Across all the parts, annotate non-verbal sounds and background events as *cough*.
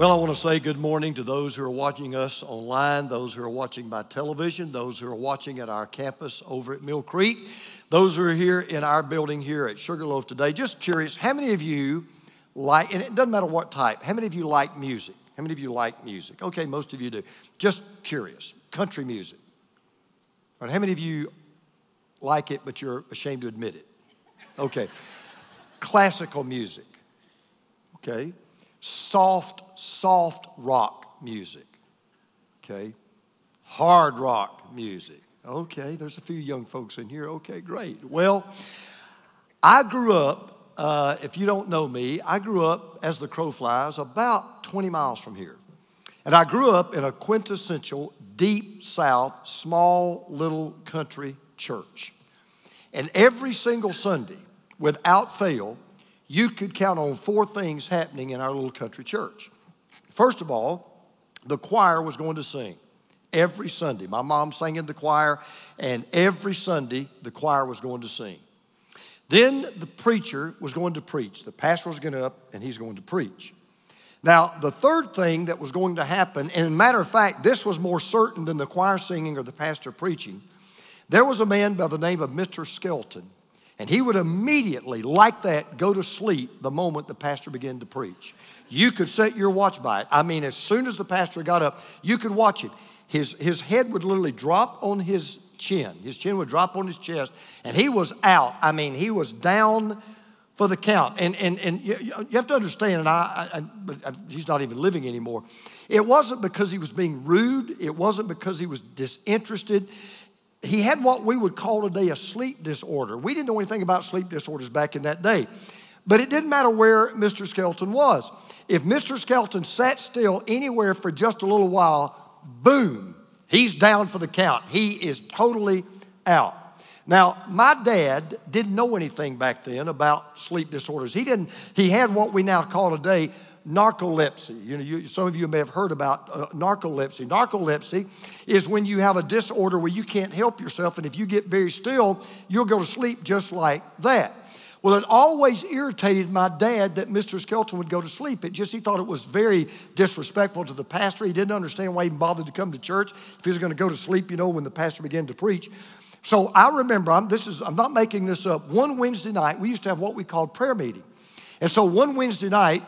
Well, I want to say good morning to those who are watching us online, those who are watching by television, those who are watching at our campus over at Mill Creek, those who are here in our building here at Sugarloaf today. Just curious, how many of you like, and it doesn't matter what type, how many of you like music? How many of you like music? Okay, most of you do. Just curious, country music. How many of you like it, but you're ashamed to admit it? Okay. Classical music. Okay soft, soft rock music. Okay? Hard rock music. Okay, there's a few young folks in here. Okay, great. Well, I grew up, uh, if you don't know me, I grew up as the crow flies about 20 miles from here. And I grew up in a quintessential, deep south, small little country church. And every single Sunday, without fail, you could count on four things happening in our little country church. First of all, the choir was going to sing every Sunday. My mom sang in the choir, and every Sunday the choir was going to sing. Then the preacher was going to preach. The pastor was going to up, and he's going to preach. Now, the third thing that was going to happen, and matter of fact, this was more certain than the choir singing or the pastor preaching, there was a man by the name of Mr. Skelton and he would immediately, like that, go to sleep the moment the pastor began to preach. You could set your watch by it. I mean, as soon as the pastor got up, you could watch him. His, his head would literally drop on his chin. His chin would drop on his chest, and he was out. I mean, he was down for the count. And, and, and you, you have to understand, and I, I, but he's not even living anymore. It wasn't because he was being rude, it wasn't because he was disinterested he had what we would call today a sleep disorder. We didn't know anything about sleep disorders back in that day. But it didn't matter where Mr. Skelton was. If Mr. Skelton sat still anywhere for just a little while, boom, he's down for the count. He is totally out. Now, my dad didn't know anything back then about sleep disorders. He didn't, he had what we now call today narcolepsy. You know, you, some of you may have heard about uh, narcolepsy. Narcolepsy is when you have a disorder where you can't help yourself, and if you get very still, you'll go to sleep just like that. Well, it always irritated my dad that Mr. Skelton would go to sleep. It just, he thought it was very disrespectful to the pastor. He didn't understand why he even bothered to come to church if he was going to go to sleep, you know, when the pastor began to preach. So I remember, I'm, this is, I'm not making this up. One Wednesday night, we used to have what we called prayer meeting. And so one Wednesday night,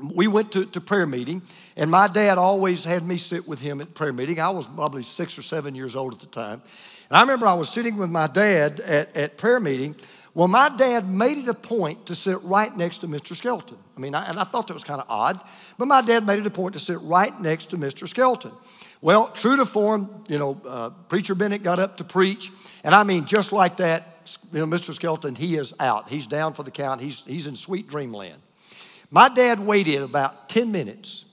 we went to, to prayer meeting, and my dad always had me sit with him at prayer meeting. I was probably six or seven years old at the time. And I remember I was sitting with my dad at, at prayer meeting. Well, my dad made it a point to sit right next to Mr. Skelton. I mean, I, and I thought that was kind of odd, but my dad made it a point to sit right next to Mr. Skelton. Well, true to form, you know, uh, Preacher Bennett got up to preach, and I mean, just like that, you know, Mr. Skelton, he is out. He's down for the count. He's, he's in sweet dreamland. My dad waited about 10 minutes,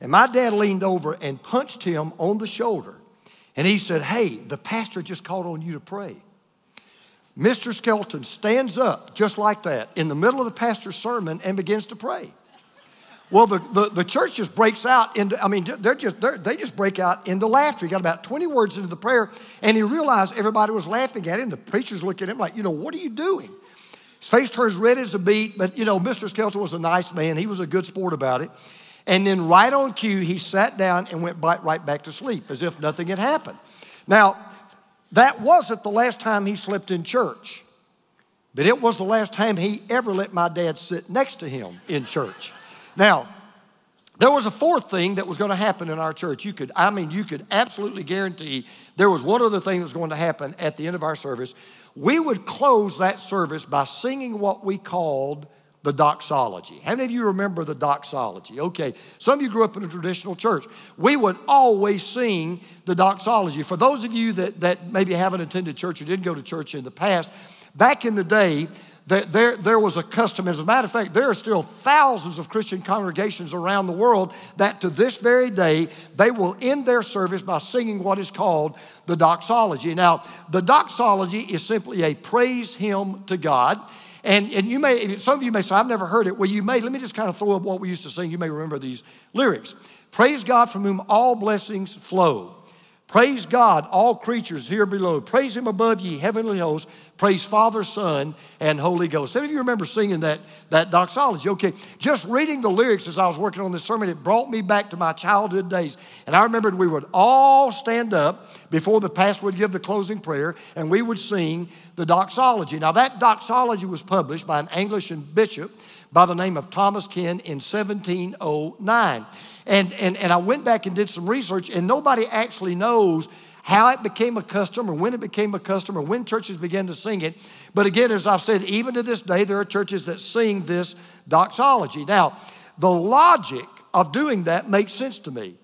and my dad leaned over and punched him on the shoulder. And he said, Hey, the pastor just called on you to pray. Mr. Skelton stands up just like that in the middle of the pastor's sermon and begins to pray. Well, the, the, the church just breaks out into, I mean, they're just, they're, they just break out into laughter. He got about 20 words into the prayer, and he realized everybody was laughing at him. The preachers looked at him like, you know, what are you doing? His face turns red as a beet, but you know, Mr. Skelton was a nice man. He was a good sport about it. And then, right on cue, he sat down and went right back to sleep as if nothing had happened. Now, that wasn't the last time he slept in church, but it was the last time he ever let my dad sit next to him in church. Now, there was a fourth thing that was going to happen in our church. You could, I mean, you could absolutely guarantee there was one other thing that was going to happen at the end of our service we would close that service by singing what we called the doxology. How many of you remember the doxology? Okay, some of you grew up in a traditional church. We would always sing the doxology. For those of you that, that maybe haven't attended church or didn't go to church in the past, back in the day, there, there was a custom. As a matter of fact, there are still thousands of Christian congregations around the world that to this very day, they will end their service by singing what is called the doxology. Now, the doxology is simply a praise hymn to God. And, and you may, some of you may say, I've never heard it. Well, you may, let me just kind of throw up what we used to sing. You may remember these lyrics. Praise God from whom all blessings flow. Praise God, all creatures here below. Praise Him above ye heavenly hosts. Praise Father, Son, and Holy Ghost. Some of you remember singing that, that doxology. Okay, just reading the lyrics as I was working on this sermon, it brought me back to my childhood days. And I remembered we would all stand up before the pastor would give the closing prayer, and we would sing the doxology. Now, that doxology was published by an Anglican bishop by the name of Thomas Ken in 1709. And, and, and I went back and did some research, and nobody actually knows how it became a custom or when it became a custom or when churches began to sing it. But again, as I've said, even to this day, there are churches that sing this doxology. Now, the logic of doing that makes sense to me.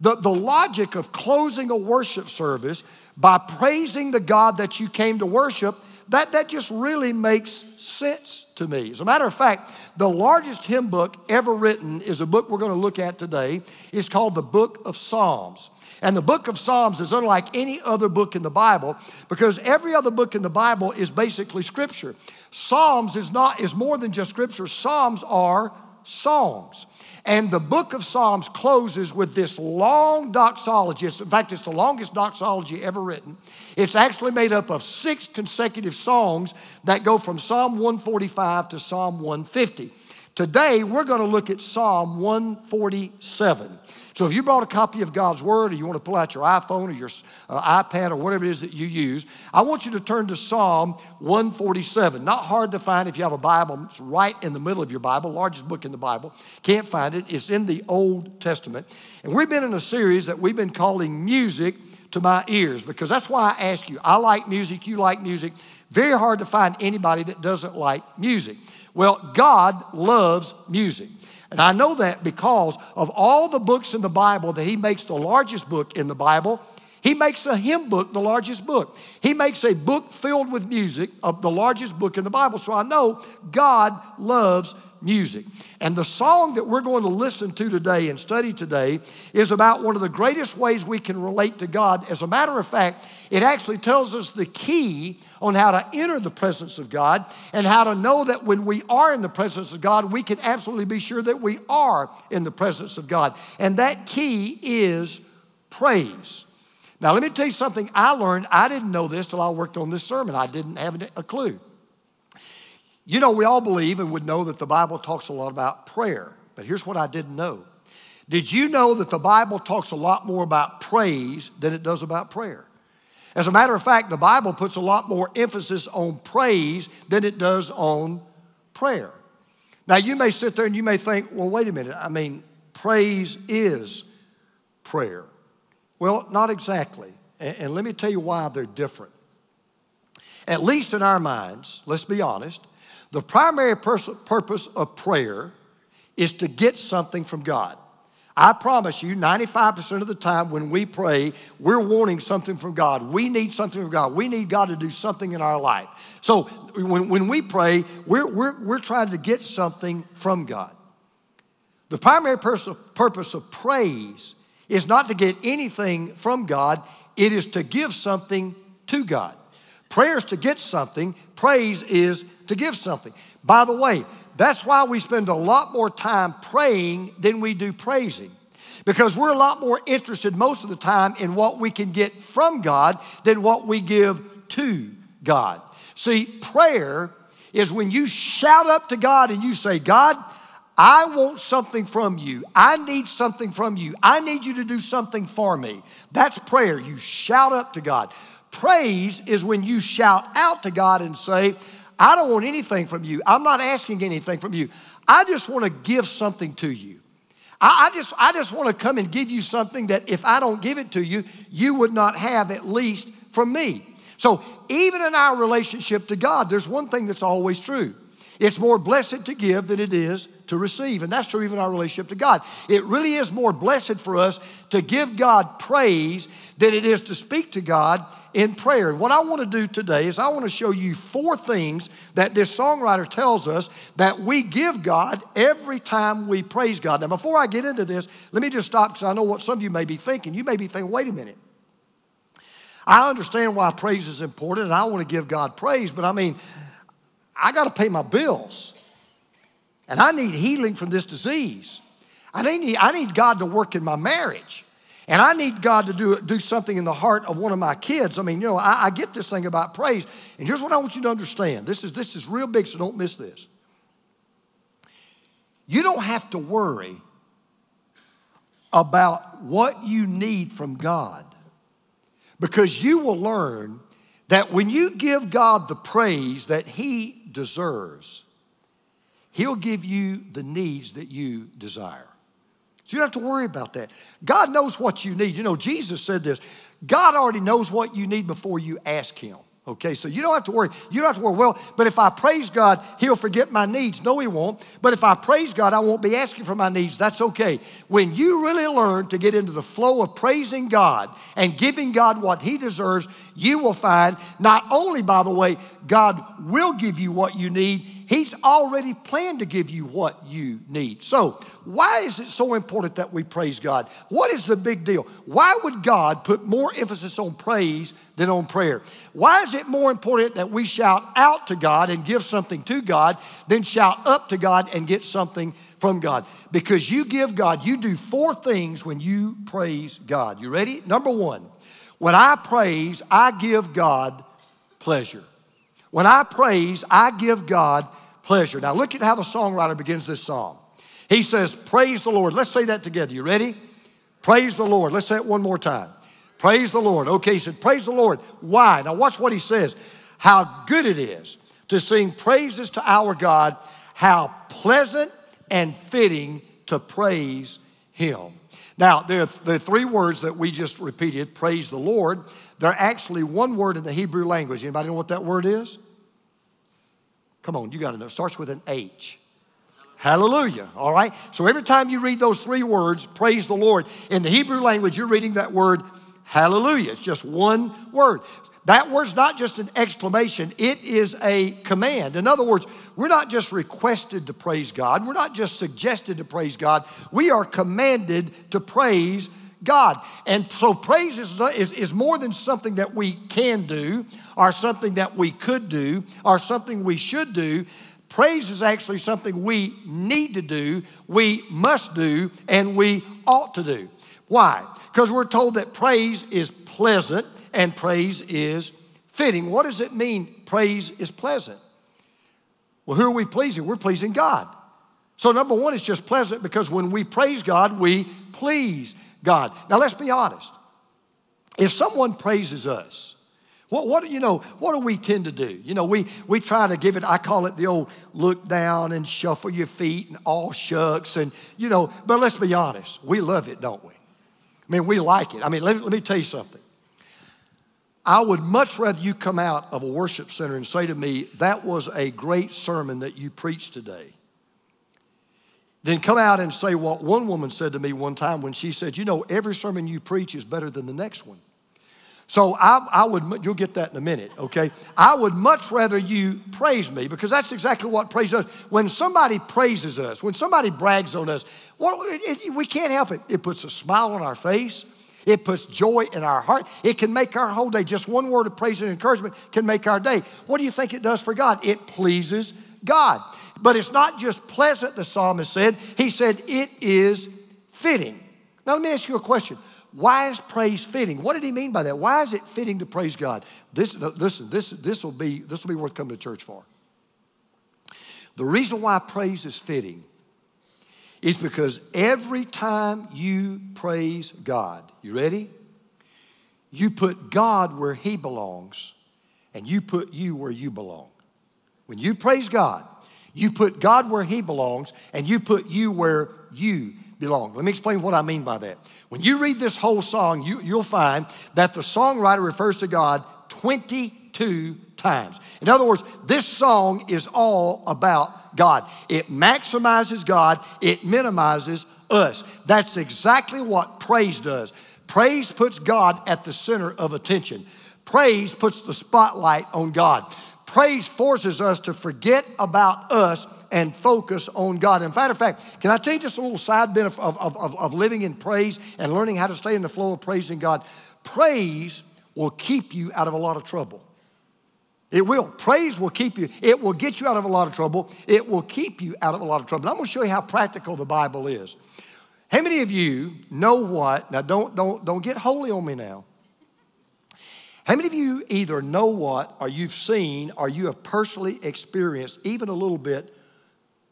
The, the logic of closing a worship service by praising the God that you came to worship, that, that just really makes sense to me. As a matter of fact, the largest hymn book ever written is a book we're going to look at today. It's called the Book of Psalms. And the book of Psalms is unlike any other book in the Bible because every other book in the Bible is basically scripture. Psalms is not is more than just scripture. Psalms are songs. And the book of Psalms closes with this long doxology. In fact, it's the longest doxology ever written. It's actually made up of six consecutive songs that go from Psalm 145 to Psalm 150. Today, we're going to look at Psalm 147. So, if you brought a copy of God's Word or you want to pull out your iPhone or your uh, iPad or whatever it is that you use, I want you to turn to Psalm 147. Not hard to find if you have a Bible, it's right in the middle of your Bible, largest book in the Bible. Can't find it, it's in the Old Testament. And we've been in a series that we've been calling Music to My Ears because that's why I ask you. I like music, you like music. Very hard to find anybody that doesn't like music. Well, God loves music. And I know that because of all the books in the Bible that he makes the largest book in the Bible, he makes a hymn book the largest book. He makes a book filled with music of the largest book in the Bible. So I know God loves music. And the song that we're going to listen to today and study today is about one of the greatest ways we can relate to God. As a matter of fact, it actually tells us the key on how to enter the presence of God and how to know that when we are in the presence of God, we can absolutely be sure that we are in the presence of God. And that key is praise. Now, let me tell you something I learned. I didn't know this till I worked on this sermon, I didn't have a clue. You know, we all believe and would know that the Bible talks a lot about prayer, but here's what I didn't know. Did you know that the Bible talks a lot more about praise than it does about prayer? As a matter of fact, the Bible puts a lot more emphasis on praise than it does on prayer. Now, you may sit there and you may think, well, wait a minute. I mean, praise is prayer. Well, not exactly. And, let me tell you why they're different. At least in our minds, let's be honest, the primary pers- purpose of prayer is to get something from God. I promise you, 95% of the time when we pray, we're wanting something from God. We need something from God. We need God to do something in our life. So when, when we pray, we're, we're, we're trying to get something from God. The primary pers- purpose of praise is not to get anything from God, it is to give something to God. Prayer is to get something, praise is to give something. By the way, that's why we spend a lot more time praying than we do praising. Because we're a lot more interested most of the time in what we can get from God than what we give to God. See, prayer is when you shout up to God and you say, God, I want something from you. I need something from you. I need you to do something for me. That's prayer. You shout up to God. Praise is when you shout out to God and say, I don't want anything from you. I'm not asking anything from you. I just want to give something to you. I, I just, I just want to come and give you something that if I don't give it to you, you would not have at least from me. So even in our relationship to God, there's one thing that's always true. It's more blessed to give than it is to receive. And that's true even in our relationship to God. It really is more blessed for us to give God praise than it is to speak to God in prayer. What I want to do today is I want to show you four things that this songwriter tells us that we give God every time we praise God. Now, before I get into this, let me just stop because I know what some of you may be thinking. You may be thinking, wait a minute. I understand why praise is important and I want to give God praise, but I mean, I got to pay my bills. And I need healing from this disease. I need, I need God to work in my marriage. and I need God to do, do something in the heart of one of my kids. I mean, you know, I, I get this thing about praise. And here's what I want you to understand this is, this is real big, so don't miss this. You don't have to worry about what you need from God because you will learn that when you give God the praise that He deserves, He'll give you the needs that you desire. So you don't have to worry about that. God knows what you need. You know, Jesus said this God already knows what you need before you ask Him. Okay, so you don't have to worry. You don't have to worry, well, but if I praise God, He'll forget my needs. No, He won't. But if I praise God, I won't be asking for my needs. That's okay. When you really learn to get into the flow of praising God and giving God what He deserves, you will find not only, by the way, God will give you what you need, He's already planned to give you what you need. So, why is it so important that we praise God? What is the big deal? Why would God put more emphasis on praise than on prayer? Why is it more important that we shout out to God and give something to God than shout up to God and get something from God? Because you give God, you do four things when you praise God. You ready? Number one, when I praise, I give God pleasure. When I praise, I give God pleasure. Now, look at how the songwriter begins this song. He says, Praise the Lord. Let's say that together. You ready? Praise the Lord. Let's say it one more time. Praise the Lord. Okay, he said, Praise the Lord. Why? Now, watch what he says. How good it is to sing praises to our God, how pleasant and fitting to praise him. Now, there are, there are three words that we just repeated praise the Lord. They're actually one word in the Hebrew language. Anybody know what that word is? Come on, you got to know. It starts with an H. Hallelujah. All right? So every time you read those three words, praise the Lord, in the Hebrew language, you're reading that word hallelujah. It's just one word. That word's not just an exclamation, it is a command. In other words, we're not just requested to praise God, we're not just suggested to praise God, we are commanded to praise God. And so praise is, is, is, more than something that we can do, or something that we could do, or something we should do. Praise is actually something we need to do, we must do, and we ought to do. Why? Because we're told that praise is pleasant and praise is fitting. What does it mean, praise is pleasant? Well, who are we pleasing? We're pleasing God. So, number one, it's just pleasant because when we praise God, we please God. Now, let's be honest. If someone praises us, what, what, you know, what do we tend to do? You know, we, we try to give it, I call it the old look down and shuffle your feet and all shucks. And, you know, but let's be honest. We love it, don't we? I mean, we like it. I mean, let, let me tell you something. I would much rather you come out of a worship center and say to me, That was a great sermon that you preached today, than come out and say what one woman said to me one time when she said, You know, every sermon you preach is better than the next one. So I, I, would, you'll get that in a minute, okay? I would much rather you praise me because that's exactly what praise does. When somebody praises us, when somebody brags on us, well, it, it, we can't help it. It puts a smile on our face. It puts joy in our heart. It can make our whole day. Just one word of praise and encouragement can make our day. What do you think it does for God? It pleases God. But it's not just pleasant, the psalmist said. He said it is fitting. Now, let me ask you a question. Why is praise fitting? What did he mean by that? Why is it fitting to praise God? This, listen, this, this, will be, this will be worth coming to church for. The reason why praise is fitting is because every time you praise God, you ready? You put God where He belongs, and you put you where you belong. When you praise God, you put God where He belongs, and you put you where you belong. Let me explain what I mean by that. When you read this whole song, you, you'll find that the songwriter refers to God 22 times. In other words, this song is all about God. It maximizes God, it minimizes us. That's exactly what praise does. Praise puts God at the center of attention. Praise puts the spotlight on God. Praise forces us to forget about us and focus on God. In fact, in fact, can I tell you just a little side benefit of, of, of, of living in praise and learning how to stay in the flow of praising God? Praise will keep you out of a lot of trouble. It will. Praise will keep you. It will get you out of a lot of trouble. It will keep you out of a lot of trouble. I'm going to show you how practical the Bible is. How many of you know what? Now, don't, don't, don't get holy on me now. How many of you either know what, or you've seen, or you have personally experienced, even a little bit,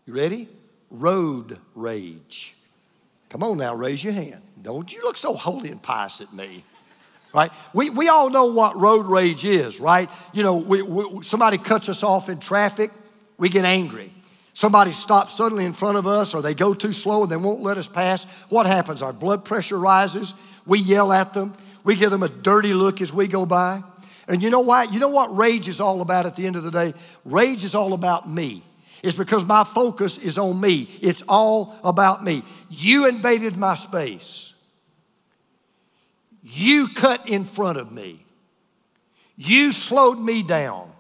you ready? Road rage. Come on now, raise your hand. Don't you look so holy and pious at me. Right? We, we all know what road rage is, right? You know, we, we, somebody cuts us off in traffic, we get angry. Somebody stops suddenly in front of us, or they go too slow and they won't let us pass. What happens? Our blood pressure rises. We yell at them. We give them a dirty look as we go by. And you know what? You know what rage is all about at the end of the day? Rage is all about me. It's because my focus is on me. It's all about me. You invaded my space. You cut in front of me. You slowed me down.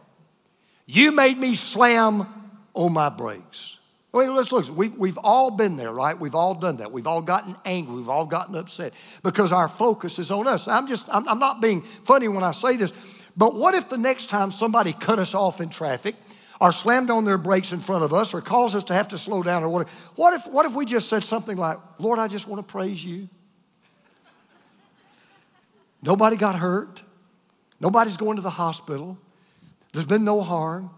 You made me slam on my brakes. Wait, let's look. We've, we've all been there, right? We've all done that. We've all gotten angry. We've all gotten upset because our focus is on us. I'm just, I'm, I'm not being funny when I say this, but what if the next time somebody cut us off in traffic or slammed on their brakes in front of us or caused us to have to slow down or whatever? What if, what if we just said something like, Lord, I just want to praise you? Nobody got hurt. Nobody's going to the hospital. There's been no harm.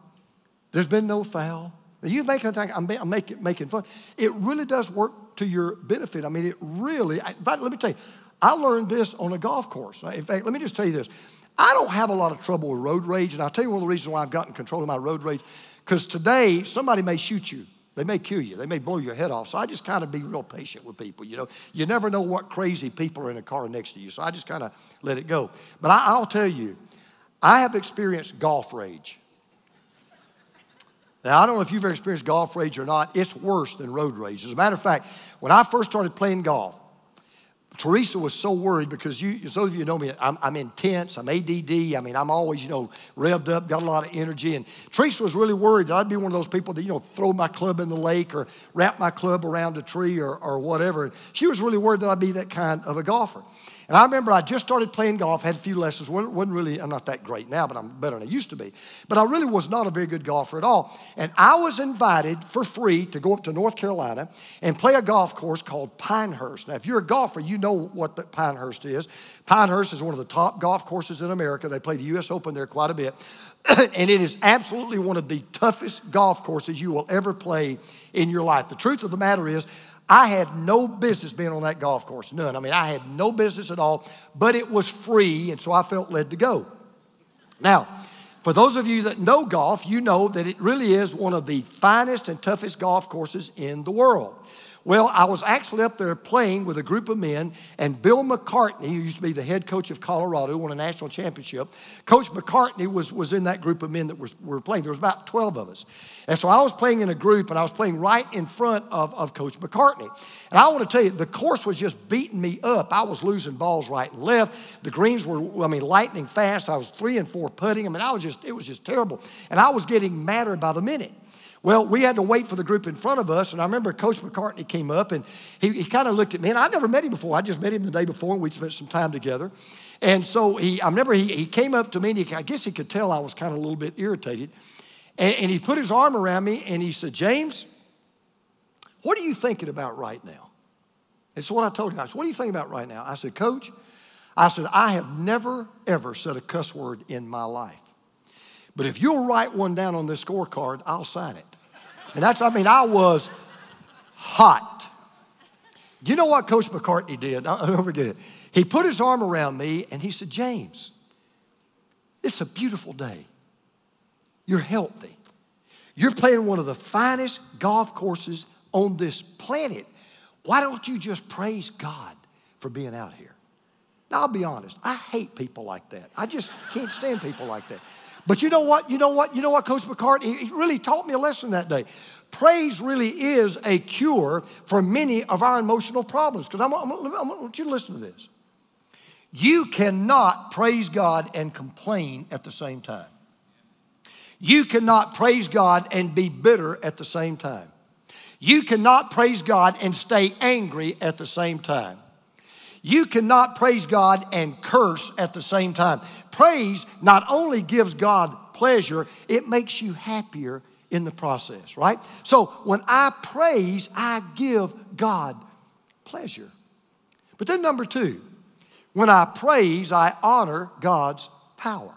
There's been no foul. You make think I'm, I'm making, making fun. It really does work to your benefit. I mean, it really, I, but let me tell you, I learned this on a golf course. In fact, let me just tell you this. I don't have a lot of trouble with road rage, and I'll tell you one of the reasons why I've gotten control of my road rage. Because today, somebody may shoot you. They may kill you. They may blow your head off. So I just kind of be real patient with people. You know, you never know what crazy people are in a car next to you. So I just kind of let it go. But I, I'll tell you, I have experienced golf rage. Now, I don't know if you've ever experienced golf rage or not. It's worse than road rage. As a matter of fact, when I first started playing golf, Teresa was so worried because you, those of you know me, I'm, I'm, intense, I'm ADD. I mean, I'm always, you know, revved up, got a lot of energy. And Teresa was really worried that I'd be one of those people that, you know, throw my club in the lake or wrap my club around a tree or, or whatever. She was really worried that I'd be that kind of a golfer. And I remember I just started playing golf, had a few lessons. wasn't really, I'm not that great now, but I'm better than I used to be. But I really was not a very good golfer at all. And I was invited for free to go up to North Carolina and play a golf course called Pinehurst. Now, if you're a golfer, you know what the Pinehurst is. Pinehurst is one of the top golf courses in America. They play the U.S. Open there quite a bit. *clears throat* and it is absolutely one of the toughest golf courses you will ever play in your life. The truth of the matter is, I had no business being on that golf course, none. I mean, I had no business at all, but it was free, and so I felt led to go. Now, for those of you that know golf, you know that it really is one of the finest and toughest golf courses in the world. Well, I was actually up there playing with a group of men, and Bill McCartney, who used to be the head coach of Colorado, won a national championship, Coach McCartney was, was in that group of men that were, were playing. There was about 12 of us. And so I was playing in a group, and I was playing right in front of, of Coach McCartney. And I want to tell you, the course was just beating me up. I was losing balls right and left. The greens were, I mean, lightning fast. I was three and four putting. I mean, I was just, it was just terrible. And I was getting madder by the minute. Well, we had to wait for the group in front of us, and I remember Coach McCartney came up and he, he kind of looked at me, and I'd never met him before. I just met him the day before, and we spent some time together. And so he, I remember he, he came up to me, and he, I guess he could tell I was kind of a little bit irritated. And, and he put his arm around me, and he said, James, what are you thinking about right now? It's what I told him. I said, What are you thinking about right now? I said, Coach, I said, I have never, ever said a cuss word in my life. But if you'll write one down on this scorecard, I'll sign it. And that's, I mean, I was hot. You know what Coach McCartney did? *laughs* I'll never forget it. He put his arm around me and he said, James, it's a beautiful day. You're healthy. You're playing one of the finest golf courses on this planet. Why don't you just praise God for being out here? Now, I'll be honest, I hate people like that. I just can't stand people like that. But you know what? You know what? You know what, Coach McCartney? He really taught me a lesson that day. Praise really is a cure for many of our emotional problems. Because I want you to listen to this. You cannot praise God and complain at the same time. You cannot praise God and be bitter at the same time. You cannot praise God and stay angry at the same time. You cannot praise God and curse at the same time. Praise not only gives God pleasure, it makes you happier in the process, right? So when I praise, I give God pleasure. But then, number two, when I praise, I honor God's power.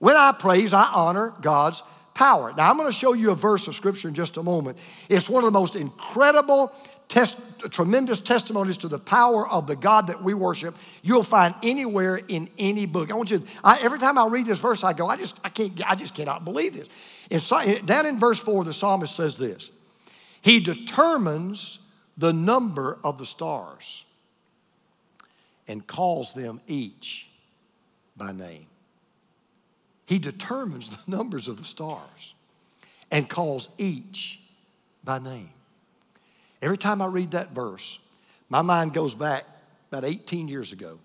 When I praise, I honor God's power. Now, I'm going to show you a verse of scripture in just a moment. It's one of the most incredible, test, tremendous testimonies to the power of the God that we worship you'll find anywhere in any book. I want you, I, every time I read this verse, I go, I just, I can't, I just cannot believe this. Down in verse four, the psalmist says this He determines the number of the stars and calls them each by name. He determines the *laughs* numbers of the stars and calls each by name. Every time I read that verse, my mind goes back about 18 years ago.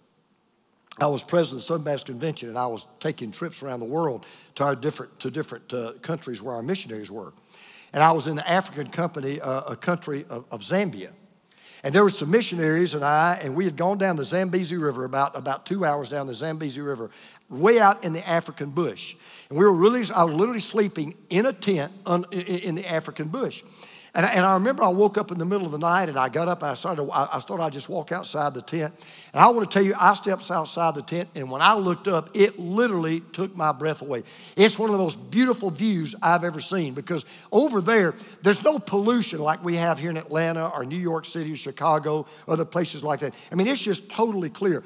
I was president of the Southern Baptist Convention, and I was taking trips around the world to our different to different uh, countries where our missionaries were. And I was in the African company, uh, a country of, of Zambia. And there were some missionaries and I, and we had gone down the Zambezi River, about, about two hours down the Zambezi River, way out in the African bush. And we were really, I was literally sleeping in a tent in the African bush. And I, and I remember I woke up in the middle of the night and I got up and I started, I, I thought I'd just walk outside the tent. And I want to tell you, I stepped outside the tent and when I looked up, it literally took my breath away. It's one of the most beautiful views I've ever seen because over there, there's no pollution like we have here in Atlanta or New York City or Chicago, or other places like that. I mean, it's just totally clear.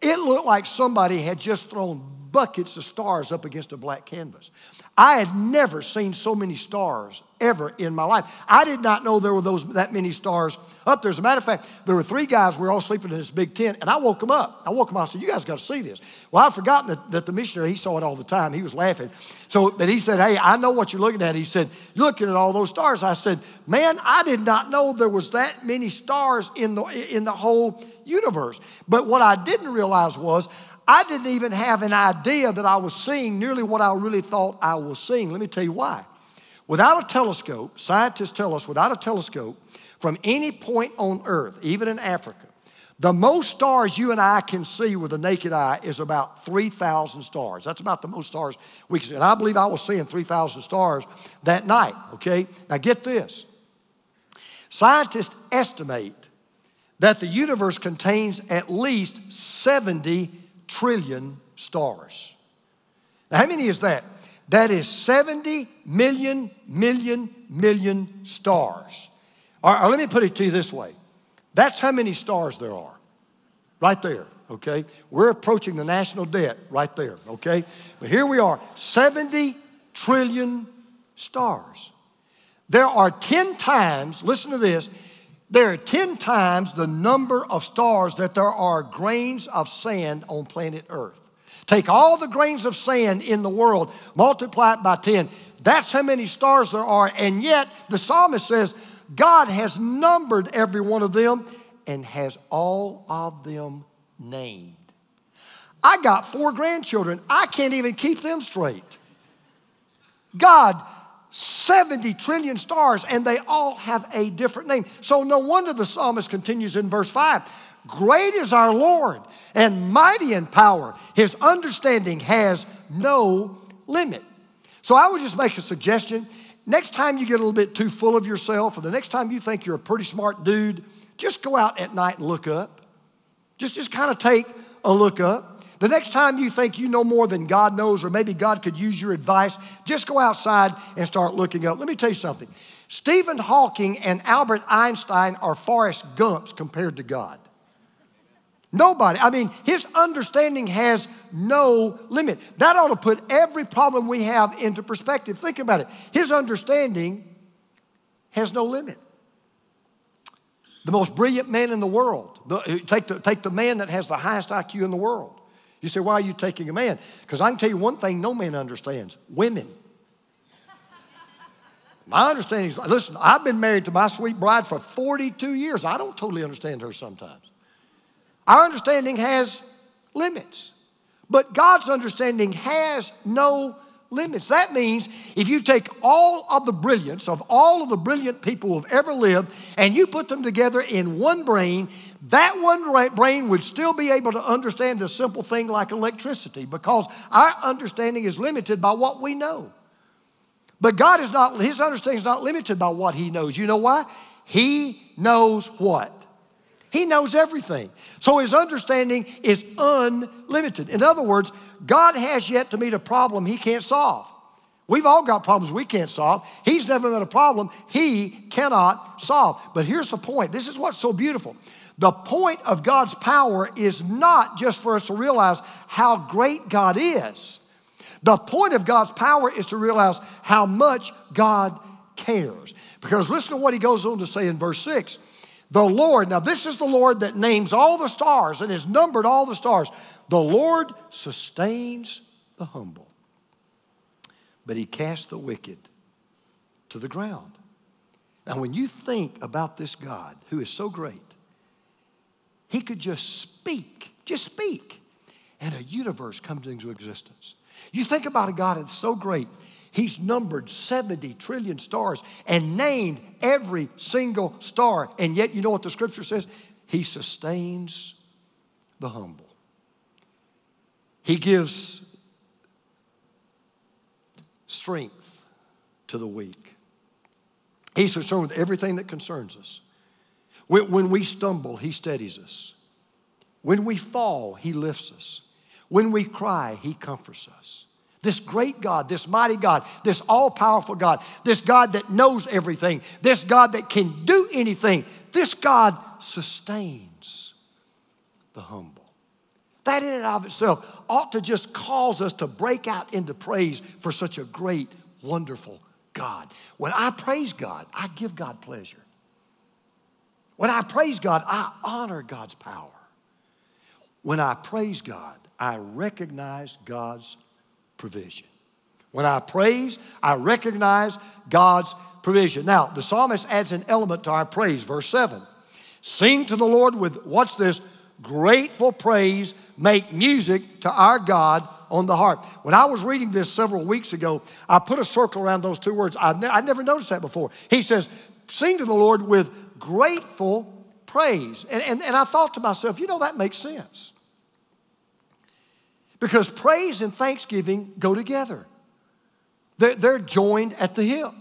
It looked like somebody had just thrown buckets of stars up against a black canvas. I had never seen so many stars ever in my life. I did not know there were those that many stars up there. As a matter of fact, there were three guys. We were all sleeping in this big tent, and I woke them up. I woke them up. I said, "You guys got to see this." Well, I'd forgotten that, that the missionary he saw it all the time. He was laughing. So, but he said, "Hey, I know what you're looking at." He said, "You're looking at all those stars." I said, "Man, I did not know there was that many stars in the in the whole universe." But what I didn't realize was I didn't even have an idea that I was seeing nearly what I really thought I was seeing. Let me tell you why. Without a telescope, scientists tell us without a telescope, from any point on earth, even in Africa, the most stars you and I can see with the naked eye is about 3,000 stars. That's about the most stars we can see. And I believe I was seeing 3,000 stars that night, okay? Now get this. Scientists estimate that the universe contains at least 70 trillion stars. Now, how many is that? That is 70 million, million, million stars. All right, let me put it to you this way that's how many stars there are. Right there, okay? We're approaching the national debt right there, okay? But here we are 70 trillion stars. There are 10 times, listen to this, there are 10 times the number of stars that there are grains of sand on planet Earth. Take all the grains of sand in the world, multiply it by 10. That's how many stars there are. And yet, the psalmist says, God has numbered every one of them and has all of them named. I got four grandchildren. I can't even keep them straight. God 70 trillion stars, and they all have a different name. So, no wonder the psalmist continues in verse 5 Great is our Lord and mighty in power. His understanding has no limit. So, I would just make a suggestion. Next time you get a little bit too full of yourself, or the next time you think you're a pretty smart dude, just go out at night and look up. Just, just kind of take a look up. The next time you think you know more than God knows, or maybe God could use your advice, just go outside and start looking up. Let me tell you something Stephen Hawking and Albert Einstein are Forrest Gumps compared to God. Nobody. I mean, his understanding has no limit. That ought to put every problem we have into perspective. Think about it. His understanding has no limit. The most brilliant man in the world, the, take, the, take the man that has the highest IQ in the world. You say, why are you taking a man? Because I can tell you one thing no man understands women. My understanding is listen, I've been married to my sweet bride for 42 years. I don't totally understand her sometimes. Our understanding has limits, but God's understanding has no limits. That means if you take all of the brilliance of all of the brilliant people who have ever lived and you put them together in one brain, that one brain would still be able to understand a simple thing like electricity because our understanding is limited by what we know. But God is not, his understanding is not limited by what he knows. You know why? He knows what? He knows everything. So his understanding is unlimited. In other words, God has yet to meet a problem he can't solve. We've all got problems we can't solve. He's never met a problem he cannot solve. But here's the point this is what's so beautiful. The point of God's power is not just for us to realize how great God is. The point of God's power is to realize how much God cares. Because listen to what he goes on to say in verse 6. The Lord, now this is the Lord that names all the stars and has numbered all the stars. The Lord sustains the humble, but he casts the wicked to the ground. Now, when you think about this God who is so great, he could just speak, just speak, and a universe comes into existence. You think about a God that's so great, He's numbered 70 trillion stars and named every single star. And yet, you know what the scripture says? He sustains the humble. He gives strength to the weak. He's concerned with everything that concerns us. When, when we stumble, He steadies us. When we fall, He lifts us. When we cry, He comforts us. This great God, this mighty God, this all powerful God, this God that knows everything, this God that can do anything, this God sustains the humble. That in and of itself ought to just cause us to break out into praise for such a great, wonderful God. When I praise God, I give God pleasure. When I praise God, I honor God's power. When I praise God, I recognize God's provision. When I praise, I recognize God's provision. Now, the psalmist adds an element to our praise, verse 7. Sing to the Lord with, what's this? Grateful praise, make music to our God on the harp. When I was reading this several weeks ago, I put a circle around those two words. I ne- never noticed that before. He says, Sing to the Lord with grateful praise. And, and, and I thought to myself, you know, that makes sense. Because praise and thanksgiving go together, they're, they're joined at the hip.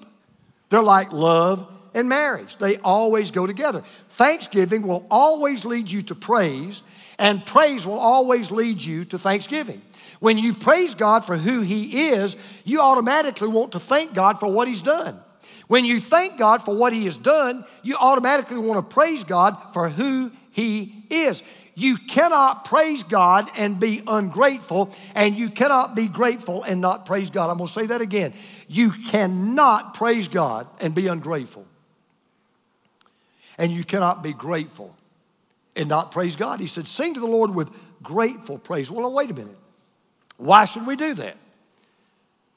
They're like love and marriage, they always go together. Thanksgiving will always lead you to praise, and praise will always lead you to thanksgiving. When you praise God for who He is, you automatically want to thank God for what He's done. When you thank God for what He has done, you automatically want to praise God for who He is. You cannot praise God and be ungrateful, and you cannot be grateful and not praise God. I'm going to say that again. You cannot praise God and be ungrateful. And you cannot be grateful and not praise God. He said, Sing to the Lord with grateful praise. Well, wait a minute. Why should we do that?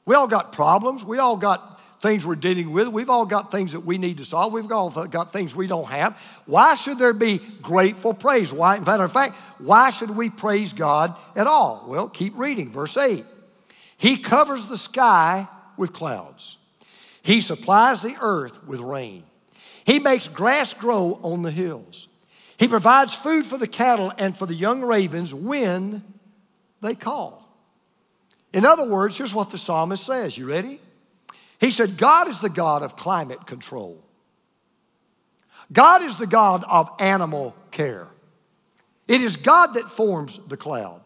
We all got problems. We all got things we're dealing with. We've all got things that we need to solve. We've all got things we don't have. Why should there be grateful praise? Why, matter of fact, why should we praise God at all? Well, keep reading, verse 8. He covers the sky with clouds, He supplies the earth with rain. He makes grass grow on the hills. He provides food for the cattle and for the young ravens when they call. In other words, here's what the psalmist says. You ready? He said, God is the God of climate control. God is the God of animal care. It is God that forms the clouds.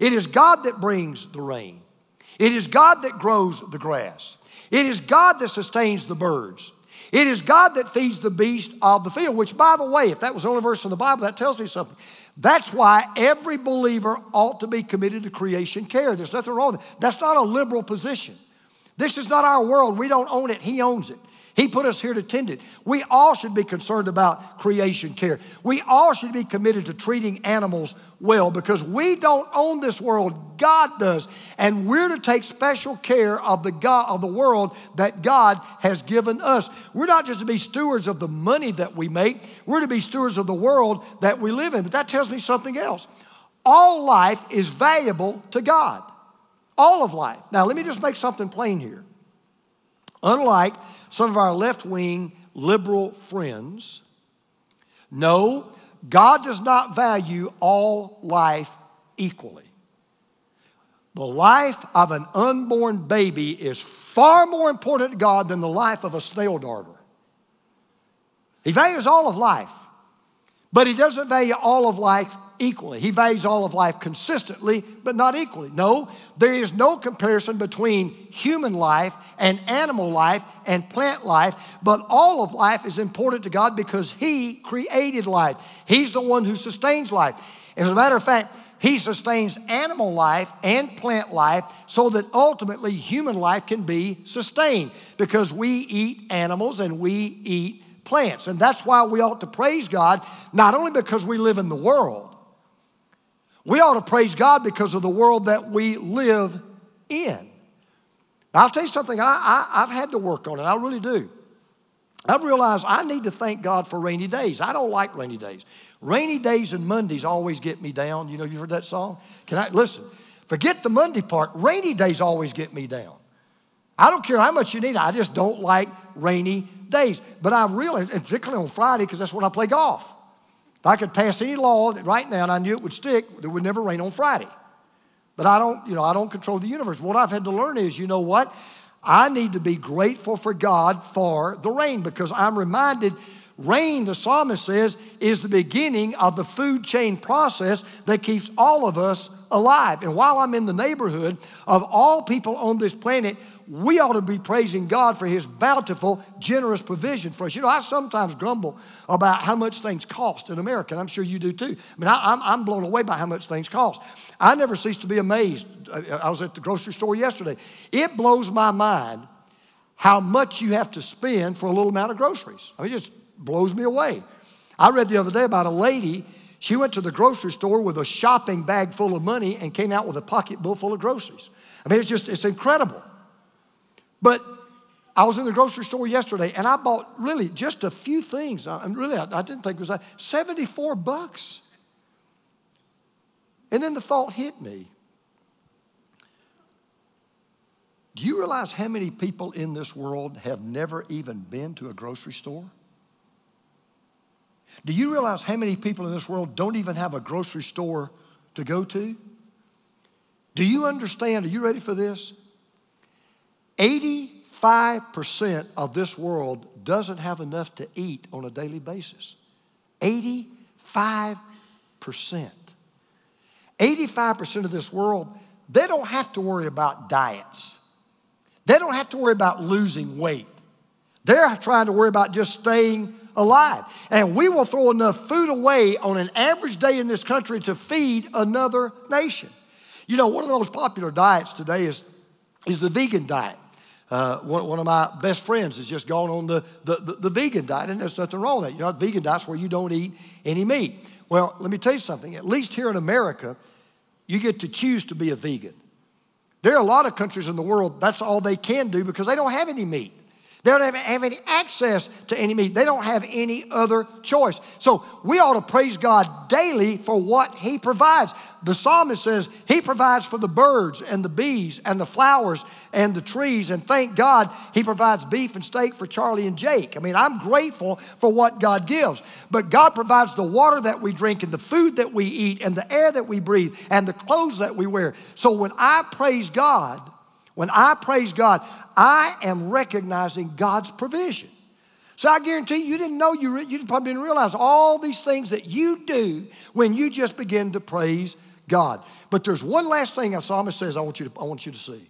It is God that brings the rain. It is God that grows the grass. It is God that sustains the birds. It is God that feeds the beast of the field, which, by the way, if that was the only verse in the Bible, that tells me something. That's why every believer ought to be committed to creation care. There's nothing wrong with it. That's not a liberal position. This is not our world. We don't own it, He owns it. He put us here to tend it. We all should be concerned about creation care. We all should be committed to treating animals well because we don't own this world. God does. And we're to take special care of the God of the world that God has given us. We're not just to be stewards of the money that we make, we're to be stewards of the world that we live in. But that tells me something else. All life is valuable to God. All of life. Now, let me just make something plain here. Unlike some of our left wing liberal friends, no, God does not value all life equally. The life of an unborn baby is far more important to God than the life of a snail darter. He values all of life. But he doesn't value all of life equally. He values all of life consistently, but not equally. No, there is no comparison between human life and animal life and plant life, but all of life is important to God because He created life. He's the one who sustains life. As a matter of fact, He sustains animal life and plant life so that ultimately human life can be sustained because we eat animals and we eat plants. And that's why we ought to praise God, not only because we live in the world, we ought to praise God because of the world that we live in. I'll tell you something, I, I, I've had to work on it, I really do. I've realized I need to thank God for rainy days. I don't like rainy days. Rainy days and Mondays always get me down. You know, you heard that song? Can I listen? Forget the Monday part. Rainy days always get me down. I don't care how much you need. I just don't like rainy days. But I've really, particularly on Friday, because that's when I play golf. If I could pass any law that right now, and I knew it would stick, it would never rain on Friday. But I don't, you know, I don't control the universe. What I've had to learn is, you know what? I need to be grateful for God for the rain because I'm reminded rain, the psalmist says, is the beginning of the food chain process that keeps all of us alive. And while I'm in the neighborhood of all people on this planet we ought to be praising God for His bountiful, generous provision for us. You know, I sometimes grumble about how much things cost in America, and I'm sure you do too. I mean, I, am I'm blown away by how much things cost. I never cease to be amazed. Uh, I was at the grocery store yesterday. It blows my mind how much you have to spend for a little amount of groceries. I mean, it just blows me away. I read the other day about a lady. She went to the grocery store with a shopping bag full of money and came out with a pocketbook full of groceries. I mean, it's just, it's incredible. But I was in the grocery store yesterday and I bought really just a few things. And really, I, didn't think it was that. 74 bucks. And then the thought hit me. Do you realize how many people in this world have never even been to a grocery store? Do you realize how many people in this world don't even have a grocery store to go to? Do you understand? Are you ready for this? 85% of this world doesn't have enough to eat on a daily basis. 85%. 85% of this world, they don't have to worry about diets. They don't have to worry about losing weight. They're trying to worry about just staying alive. And we will throw enough food away on an average day in this country to feed another nation. You know, one of the most popular diets today is, is the vegan diet. Uh, one, one, of my best friends has just gone on the, the, the, the, vegan diet, and there's nothing wrong with that. You know, vegan diet's where you don't eat any meat. Well, let me tell you something. At least here in America, you get to choose to be a vegan. There are a lot of countries in the world, that's all they can do because they don't have any meat. They don't have, any access to any meat. They don't have any other choice. So we ought to praise God daily for what He provides. The psalmist says He provides for the birds and the bees and the flowers and the trees. And thank God He provides beef and steak for Charlie and Jake. I mean, I'm grateful for what God gives. But God provides the water that we drink and the food that we eat and the air that we breathe and the clothes that we wear. So when I praise God, when I praise God, I am recognizing God's provision. So I guarantee you, you didn't know, you, re- you probably didn't realize all these things that you do when you just begin to praise God. But there's one last thing a psalmist says I want you to, I want you to see.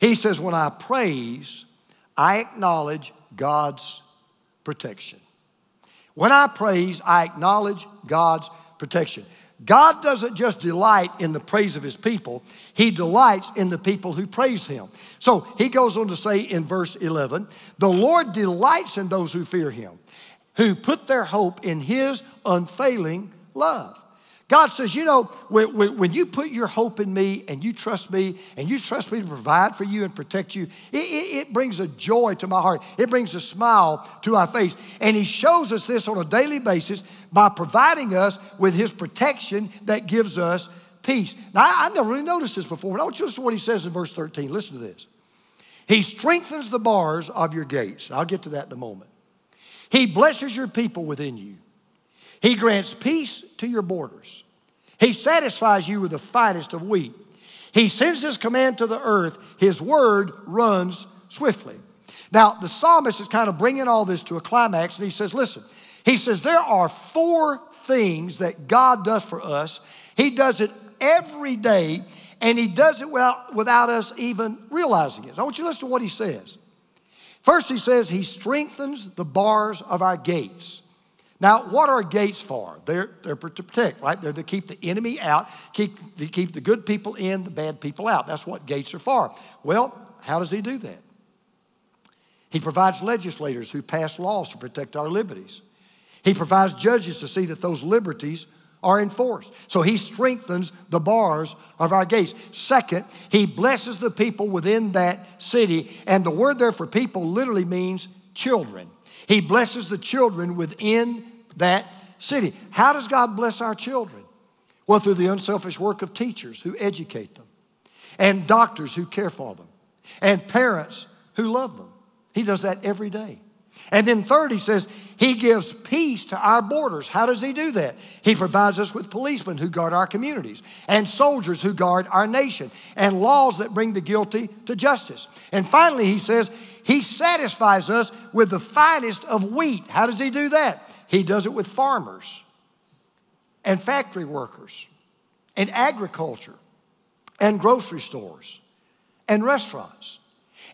He says, When I praise, I acknowledge God's protection. When I praise, I acknowledge God's protection. God doesn't just delight in the praise of his people, he delights in the people who praise him. So he goes on to say in verse 11, the Lord delights in those who fear him, who put their hope in his unfailing love. God says, you know, when, when, when, you put your hope in me and you trust me and you trust me to provide for you and protect you, it, it, it brings a joy to my heart. It brings a smile to our face. And He shows us this on a daily basis by providing us with His protection that gives us peace. Now, I, I never really noticed this before, but I want you to listen to what He says in verse 13. Listen to this. He strengthens the bars of your gates. I'll get to that in a moment. He blesses your people within you. He grants peace to your borders. He satisfies you with the finest of wheat. He sends his command to the earth. His word runs swiftly. Now, the psalmist is kind of bringing all this to a climax, and he says, Listen, He says there are four things that God does for us. He does it every day, and He does it without, us even realizing it. I want you to listen to what He says. First, He says He strengthens the bars of our gates. Now, what are gates for? They're, they're to protect, right? They're to keep the enemy out, keep, to keep the good people in, the bad people out. That's what gates are for. Well, how does he do that? He provides legislators who pass laws to protect our liberties. He provides judges to see that those liberties are enforced. So he strengthens the bars of our gates. Second, he blesses the people within that city. And the word there for people literally means children. He blesses the children within that city. How does God bless our children? Well, through the unselfish work of teachers who educate them, and doctors who care for them, and parents who love them. He does that every day. And then, third, he says, He gives peace to our borders. How does He do that? He provides us with policemen who guard our communities, and soldiers who guard our nation, and laws that bring the guilty to justice. And finally, He says, He satisfies us with the finest of wheat. How does He do that? He does it with farmers and factory workers and agriculture and grocery stores and restaurants.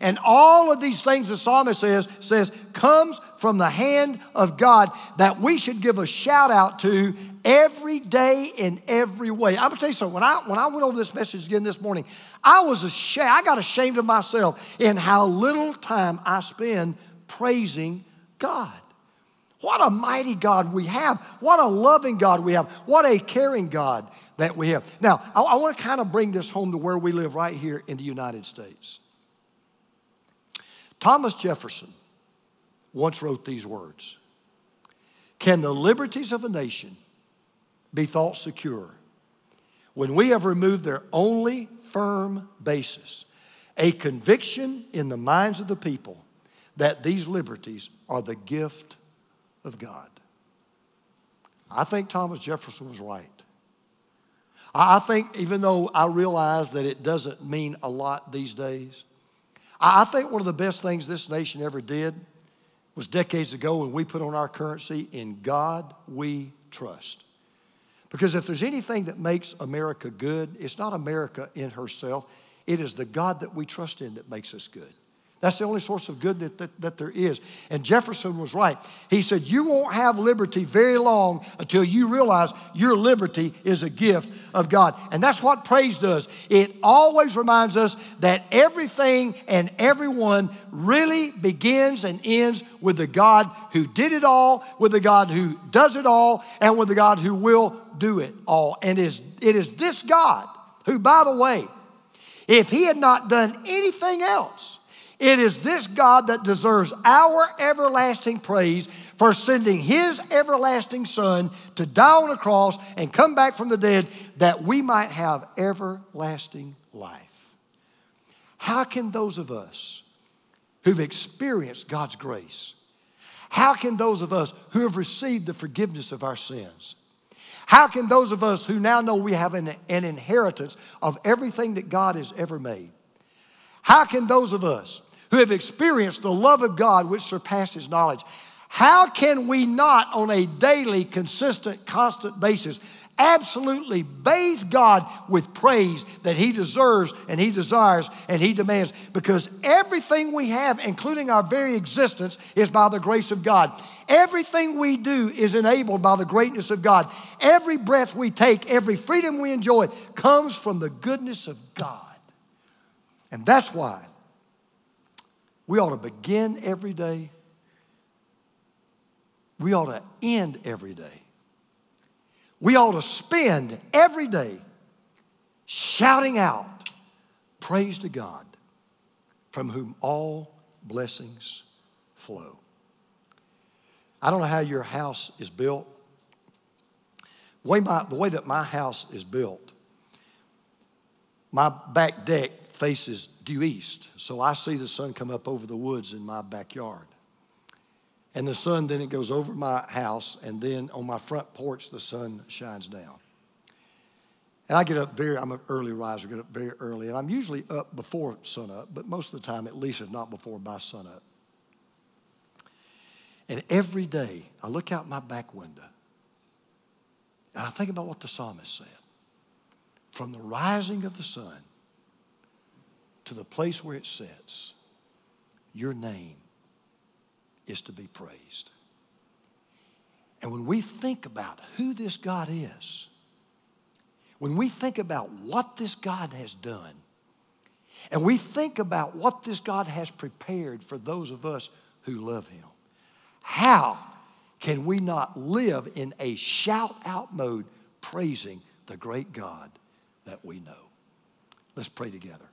And all of these things the psalmist says, says comes from the hand of God that we should give a shout out to every day in every way. I'm gonna tell you something. When I when I went over this message again this morning, I was ashamed, I got ashamed of myself in how little time I spend praising God. What a mighty God we have. What a loving God we have. What a caring God that we have. Now, I, I want to kind of bring this home to where we live right here in the United States. Thomas Jefferson once wrote these words Can the liberties of a nation be thought secure when we have removed their only firm basis, a conviction in the minds of the people that these liberties are the gift of God. I think Thomas Jefferson was right. I think, even though I realize that it doesn't mean a lot these days, I think one of the best things this nation ever did was decades ago when we put on our currency, In God we trust. Because if there's anything that makes America good, it's not America in herself, it is the God that we trust in that makes us good. That's the only source of good that, that, that, there is. And Jefferson was right. He said, You won't have liberty very long until you realize your liberty is a gift of God. And that's what praise does. It always reminds us that everything and everyone really begins and ends with the God who did it all, with the God who does it all, and with the God who will do it all. And is, it is this God who, by the way, if he had not done anything else, it is this God that deserves our everlasting praise for sending His everlasting Son to die on a cross and come back from the dead that we might have everlasting life. How can those of us who've experienced God's grace, how can those of us who have received the forgiveness of our sins, how can those of us who now know we have an, an inheritance of everything that God has ever made, how can those of us who have experienced the love of God which surpasses knowledge. How can we not, on a daily, consistent, constant basis, absolutely bathe God with praise that He deserves and He desires and He demands? Because everything we have, including our very existence, is by the grace of God. Everything we do is enabled by the greatness of God. Every breath we take, every freedom we enjoy comes from the goodness of God. And that's why we ought to begin every day. We ought to end every day. We ought to spend every day shouting out praise to God from whom all blessings flow. I don't know how your house is built. Way, my, the way that my house is built, my back deck faces due east. So I see the sun come up over the woods in my backyard. And the sun then it goes over my house, and then on my front porch, the sun shines down. And I get up very, I'm an early riser, get up very early, and I'm usually up before sunup, but most of the time, at least if not before, by sunup. And every day, I look out my back window and I think about what the psalmist said. From the rising of the sun to the place where it sets, your name is to be praised. And when we think about who this God is, when we think about what this God has done, and we think about what this God has prepared for those of us who love Him, how can we not live in a shout out mode praising the great God that we know? Let's pray together.